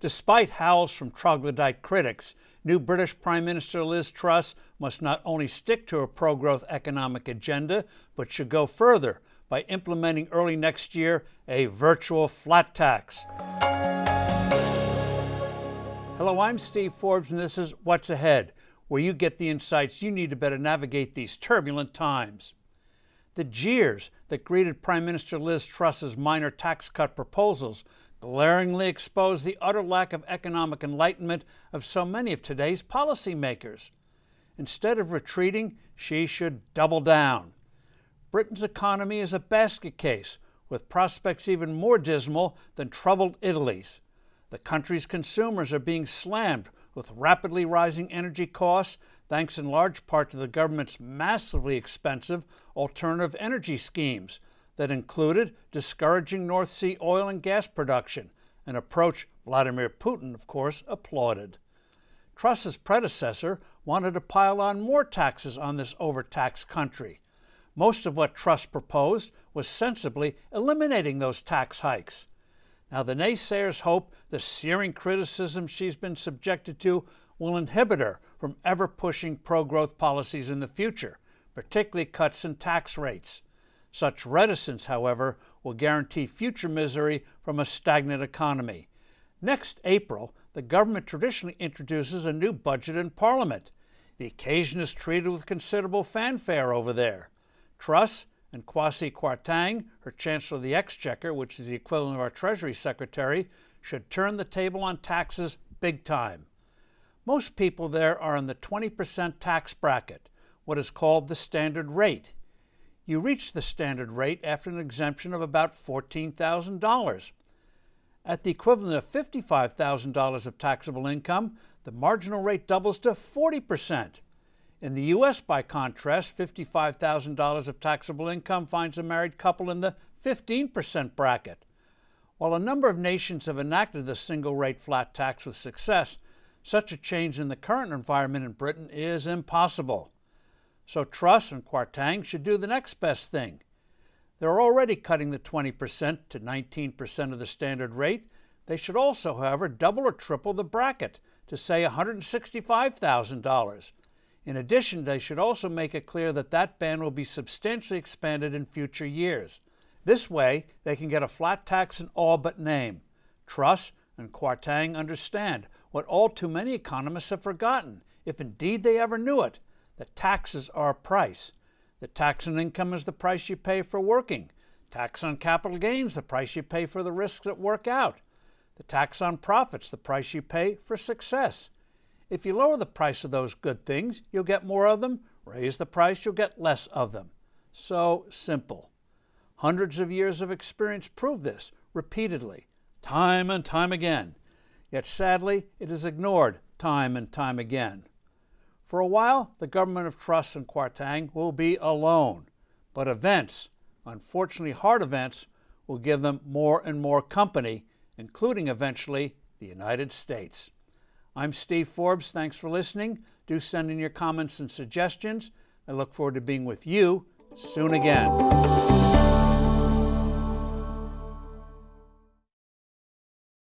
Despite howls from troglodyte critics, new British Prime Minister Liz Truss must not only stick to a pro growth economic agenda, but should go further by implementing early next year a virtual flat tax. Hello, I'm Steve Forbes, and this is What's Ahead, where you get the insights you need to better navigate these turbulent times. The jeers that greeted Prime Minister Liz Truss's minor tax cut proposals glaringly expose the utter lack of economic enlightenment of so many of today's policymakers. Instead of retreating, she should double down. Britain's economy is a basket case, with prospects even more dismal than troubled Italy's. The country's consumers are being slammed with rapidly rising energy costs, thanks in large part to the government's massively expensive alternative energy schemes that included discouraging North Sea oil and gas production, an approach Vladimir Putin, of course, applauded. Truss's predecessor wanted to pile on more taxes on this overtaxed country. Most of what Truss proposed was sensibly eliminating those tax hikes. Now, the naysayers hope the searing criticism she's been subjected to will inhibit her from ever pushing pro growth policies in the future, particularly cuts in tax rates. Such reticence, however, will guarantee future misery from a stagnant economy. Next April, the government traditionally introduces a new budget in Parliament. The occasion is treated with considerable fanfare over there. Truss and Kwasi Kwarteng, her Chancellor of the Exchequer, which is the equivalent of our Treasury Secretary, should turn the table on taxes big time. Most people there are in the 20% tax bracket, what is called the standard rate you reach the standard rate after an exemption of about $14,000. At the equivalent of $55,000 of taxable income, the marginal rate doubles to 40%. In the U.S., by contrast, $55,000 of taxable income finds a married couple in the 15% bracket. While a number of nations have enacted the single rate flat tax with success, such a change in the current environment in Britain is impossible. So Truss and Kwarteng should do the next best thing. They're already cutting the 20% to 19% of the standard rate. They should also, however, double or triple the bracket to, say, $165,000. In addition, they should also make it clear that that ban will be substantially expanded in future years. This way, they can get a flat tax in all but name. Truss and Kwarteng understand what all too many economists have forgotten, if indeed they ever knew it, the taxes are price. The tax on income is the price you pay for working. Tax on capital gains, the price you pay for the risks that work out. The tax on profits, the price you pay for success. If you lower the price of those good things, you'll get more of them. Raise the price, you'll get less of them. So simple. Hundreds of years of experience prove this repeatedly, time and time again. Yet sadly, it is ignored time and time again. For a while, the government of Truss and Kwarteng will be alone, but events, unfortunately hard events, will give them more and more company, including eventually the United States. I'm Steve Forbes. Thanks for listening. Do send in your comments and suggestions. I look forward to being with you soon again.